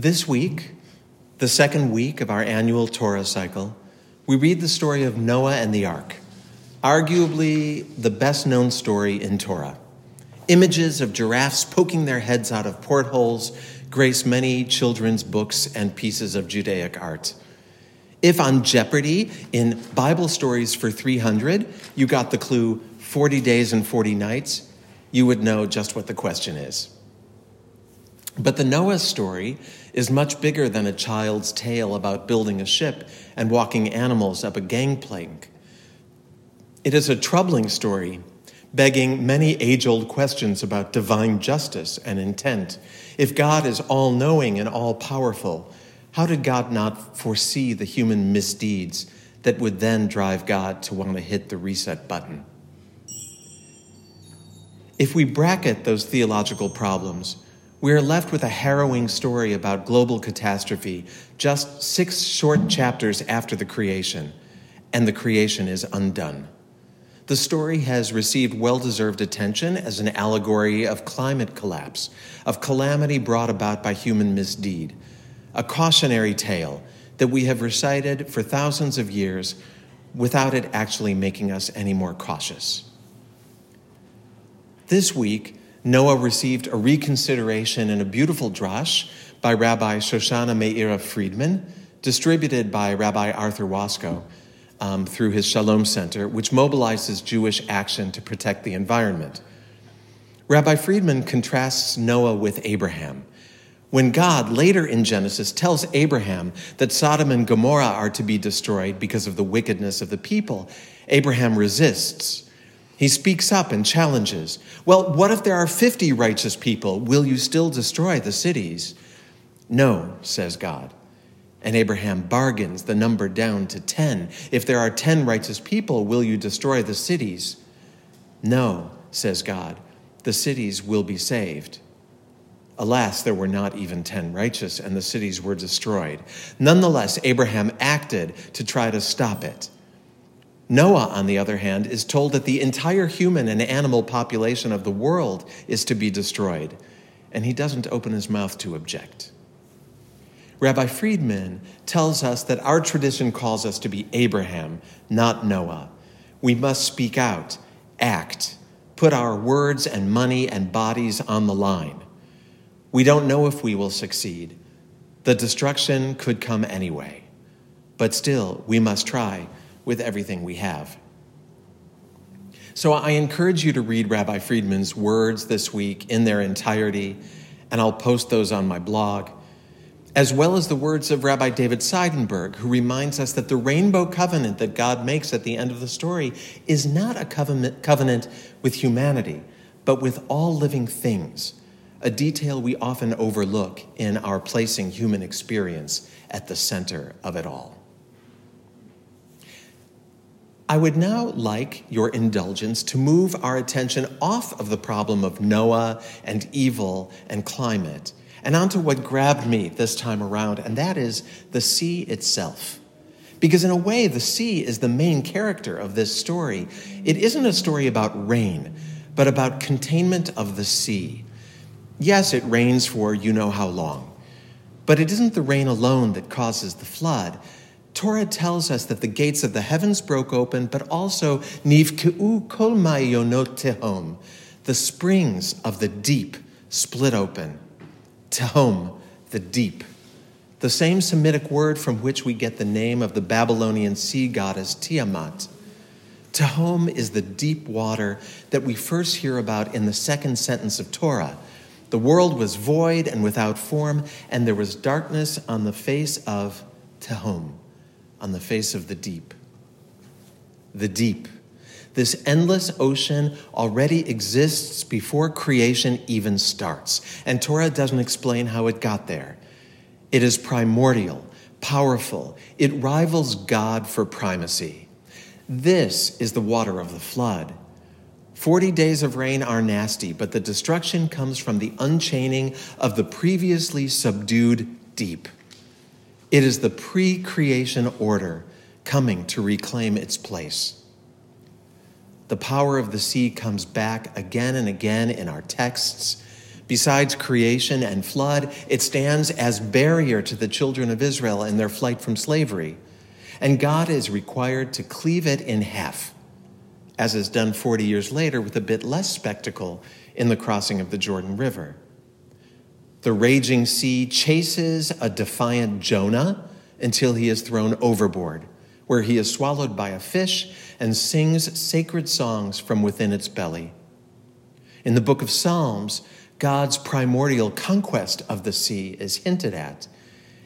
This week, the second week of our annual Torah cycle, we read the story of Noah and the ark, arguably the best known story in Torah. Images of giraffes poking their heads out of portholes grace many children's books and pieces of Judaic art. If on Jeopardy in Bible Stories for 300, you got the clue 40 days and 40 nights, you would know just what the question is. But the Noah story is much bigger than a child's tale about building a ship and walking animals up a gangplank. It is a troubling story, begging many age old questions about divine justice and intent. If God is all knowing and all powerful, how did God not foresee the human misdeeds that would then drive God to want to hit the reset button? If we bracket those theological problems, we are left with a harrowing story about global catastrophe just six short chapters after the creation, and the creation is undone. The story has received well deserved attention as an allegory of climate collapse, of calamity brought about by human misdeed, a cautionary tale that we have recited for thousands of years without it actually making us any more cautious. This week, Noah received a reconsideration in a beautiful drash by Rabbi Shoshana Meira Friedman, distributed by Rabbi Arthur Waskow um, through his Shalom Center, which mobilizes Jewish action to protect the environment. Rabbi Friedman contrasts Noah with Abraham. When God, later in Genesis, tells Abraham that Sodom and Gomorrah are to be destroyed because of the wickedness of the people, Abraham resists. He speaks up and challenges. Well, what if there are 50 righteous people? Will you still destroy the cities? No, says God. And Abraham bargains the number down to 10. If there are 10 righteous people, will you destroy the cities? No, says God. The cities will be saved. Alas, there were not even 10 righteous, and the cities were destroyed. Nonetheless, Abraham acted to try to stop it. Noah, on the other hand, is told that the entire human and animal population of the world is to be destroyed, and he doesn't open his mouth to object. Rabbi Friedman tells us that our tradition calls us to be Abraham, not Noah. We must speak out, act, put our words and money and bodies on the line. We don't know if we will succeed. The destruction could come anyway. But still, we must try with everything we have. So I encourage you to read Rabbi Friedman's words this week in their entirety, and I'll post those on my blog, as well as the words of Rabbi David Seidenberg, who reminds us that the rainbow covenant that God makes at the end of the story is not a covenant with humanity, but with all living things, a detail we often overlook in our placing human experience at the center of it all. I would now like your indulgence to move our attention off of the problem of Noah and evil and climate and onto what grabbed me this time around, and that is the sea itself. Because, in a way, the sea is the main character of this story. It isn't a story about rain, but about containment of the sea. Yes, it rains for you know how long, but it isn't the rain alone that causes the flood Torah tells us that the gates of the heavens broke open, but also nivkeu kol ma'yonot tehom, the springs of the deep split open. Tehom, the deep. The same Semitic word from which we get the name of the Babylonian sea goddess Tiamat. Tehom is the deep water that we first hear about in the second sentence of Torah. The world was void and without form, and there was darkness on the face of Tehom on the face of the deep. The deep. This endless ocean already exists before creation even starts, and Torah doesn't explain how it got there. It is primordial, powerful, it rivals God for primacy. This is the water of the flood. Forty days of rain are nasty, but the destruction comes from the unchaining of the previously subdued deep. It is the pre creation order coming to reclaim its place. The power of the sea comes back again and again in our texts, Besides creation and flood, it stands as barrier to the children of Israel in their flight from slavery. And God is required to cleave it in half, as is done 40 years later with a bit less spectacle in the crossing of the Jordan River. The raging sea chases a defiant Jonah until he is thrown overboard, where he is swallowed by a fish and sings sacred songs from within its belly. In the book of Psalms, God's primordial conquest of the sea is hinted at,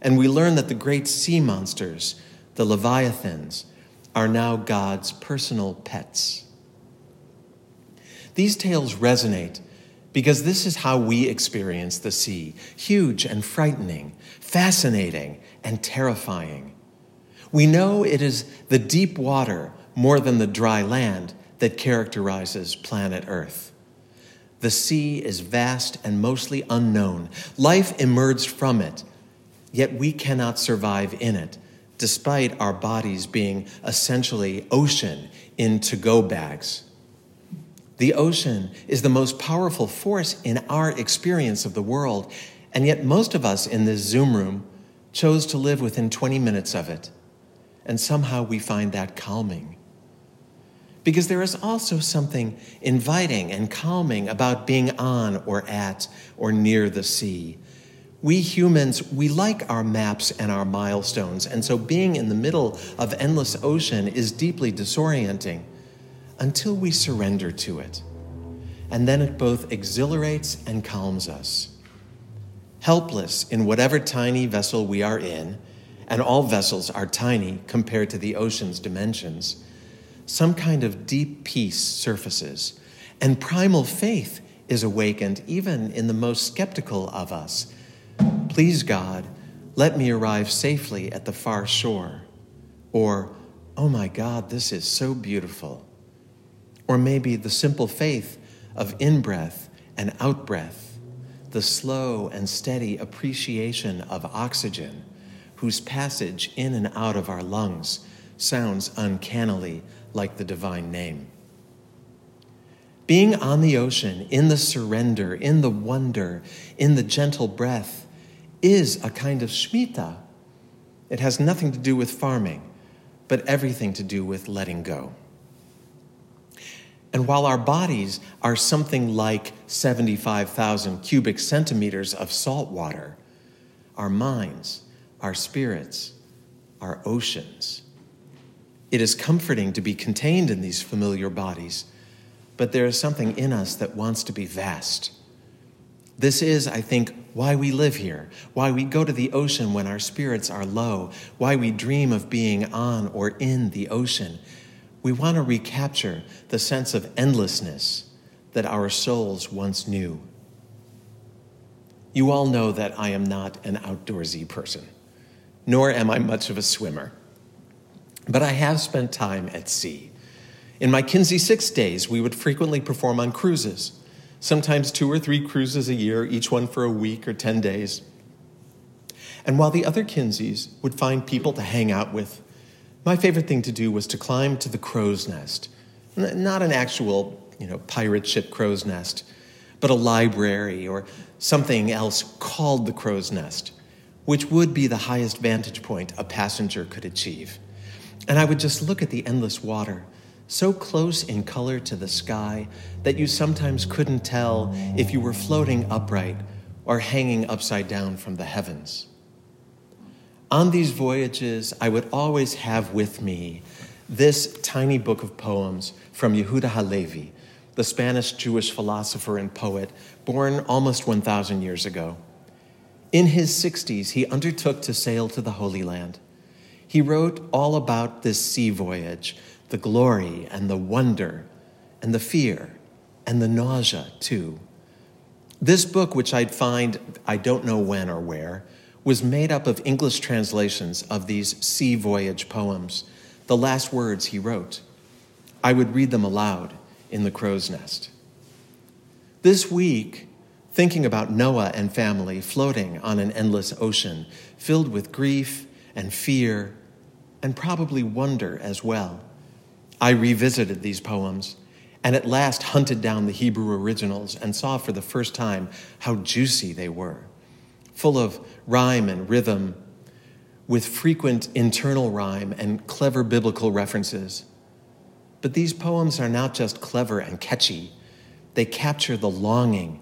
and we learn that the great sea monsters, the Leviathans, are now God's personal pets. These tales resonate because this is how we experience the sea huge and frightening, fascinating and terrifying. We know it is the deep water more than the dry land that characterizes planet Earth. The sea is vast and mostly unknown. Life emerged from it, yet we cannot survive in it, despite our bodies being essentially ocean in to go bags. The ocean is the most powerful force in our experience of the world, and yet most of us in this Zoom room chose to live within 20 minutes of it. And somehow we find that calming. Because there is also something inviting and calming about being on or at or near the sea. We humans, we like our maps and our milestones, and so being in the middle of endless ocean is deeply disorienting until we surrender to it. And then it both exhilarates and calms us. Helpless in whatever tiny vessel we are in, and all vessels are tiny compared to the ocean's dimensions, some kind of deep peace surfaces, and primal faith is awakened even in the most skeptical of us. Please, God, let me arrive safely at the far shore. Or, oh my God, this is so beautiful. Or maybe the simple faith of in breath and out breath, the slow and steady appreciation of oxygen, whose passage in and out of our lungs sounds uncannily like the divine name. Being on the ocean, in the surrender, in the wonder, in the gentle breath, is a kind of shmita. It has nothing to do with farming, but everything to do with letting go. And while our bodies are something like 75,000 cubic centimeters of salt water, our minds, our spirits, our oceans. It is comforting to be contained in these familiar bodies, but there is something in us that wants to be vast. This is, I think, why we live here, why we go to the ocean when our spirits are low, why we dream of being on or in the ocean we want to recapture the sense of endlessness that our souls once knew. You all know that I am not an outdoorsy person, nor am I much of a swimmer. But I have spent time at sea. In my Kinsey Sicks days, we would frequently perform on cruises, sometimes two or three cruises a year, each one for a week or 10 days. And while the other Kinseys would find people to hang out with my favorite thing to do was to climb to the crow's nest. Not an actual, you know, pirate ship crow's nest, but a library or something else called the crow's nest, which would be the highest vantage point a passenger could achieve. And I would just look at the endless water, so close in color to the sky that you sometimes couldn't tell if you were floating upright or hanging upside down from the heavens. On these voyages, I would always have with me this tiny book of poems from Yehuda Halevi, the Spanish Jewish philosopher and poet born almost 1,000 years ago. In his 60s, he undertook to sail to the Holy Land. He wrote all about this sea voyage, the glory and the wonder and the fear and the nausea, too. This book, which I'd find I don't know when or where, was made up of English translations of these sea voyage poems, the last words he wrote. I would read them aloud in the crow's nest. This week, thinking about Noah and family floating on an endless ocean filled with grief and fear and probably wonder as well, I revisited these poems and at last hunted down the Hebrew originals and saw for the first time how juicy they were, full of rhyme and rhythm, with frequent internal rhyme and clever biblical references. But these poems are not just clever and catchy, they capture the longing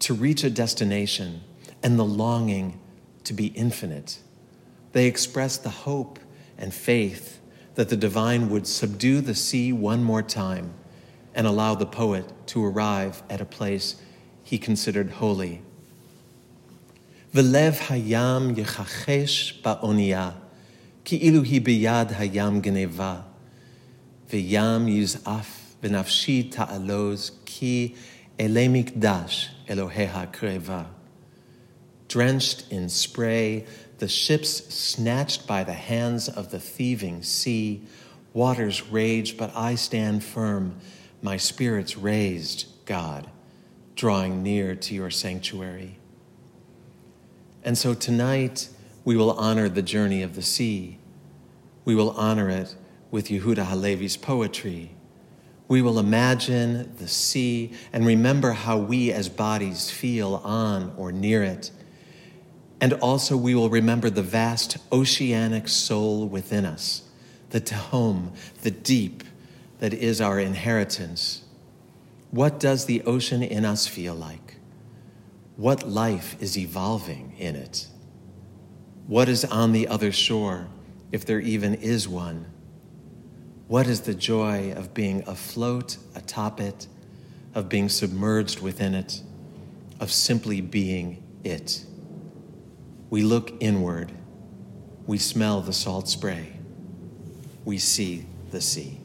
to reach a destination and the longing to be infinite. They express the hope and faith that the divine would subdue the sea one more time and allow the poet to arrive at a place he considered holy. V'lev hayam yechachesh ba'onia, כאילו היא ביד hayam גנבה, ויam יזעף ונפשי ta'aloz ki אלי מקדש אלוהיה קרבה. Drenched in spray, the ships snatched by the hands of the thieving sea, waters rage, but I stand firm my spirit's raised, God, drawing near to your sanctuary. And so tonight, we will honor the journey of the sea. We will honor it with Yehuda Halevi's poetry. We will imagine the sea and remember how we as bodies feel on or near it. And also, we will remember the vast oceanic soul within us, the Tehom, the deep, that is our inheritance, what does the ocean in us feel like? What life is evolving in it? What is on the other shore, if there even is one? What is the joy of being afloat atop it, of being submerged within it, of simply being it? We look inward. We smell the salt spray. We see the sea.